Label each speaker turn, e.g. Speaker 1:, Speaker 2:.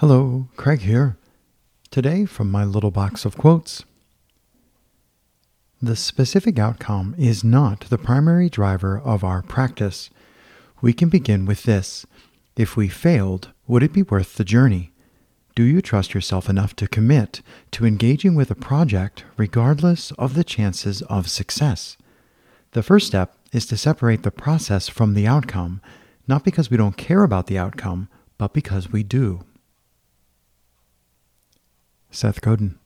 Speaker 1: Hello, Craig here. Today, from my little box of quotes. The specific outcome is not the primary driver of our practice. We can begin with this. If we failed, would it be worth the journey? Do you trust yourself enough to commit to engaging with a project regardless of the chances of success? The first step is to separate the process from the outcome, not because we don't care about the outcome, but because we do. Seth Godin.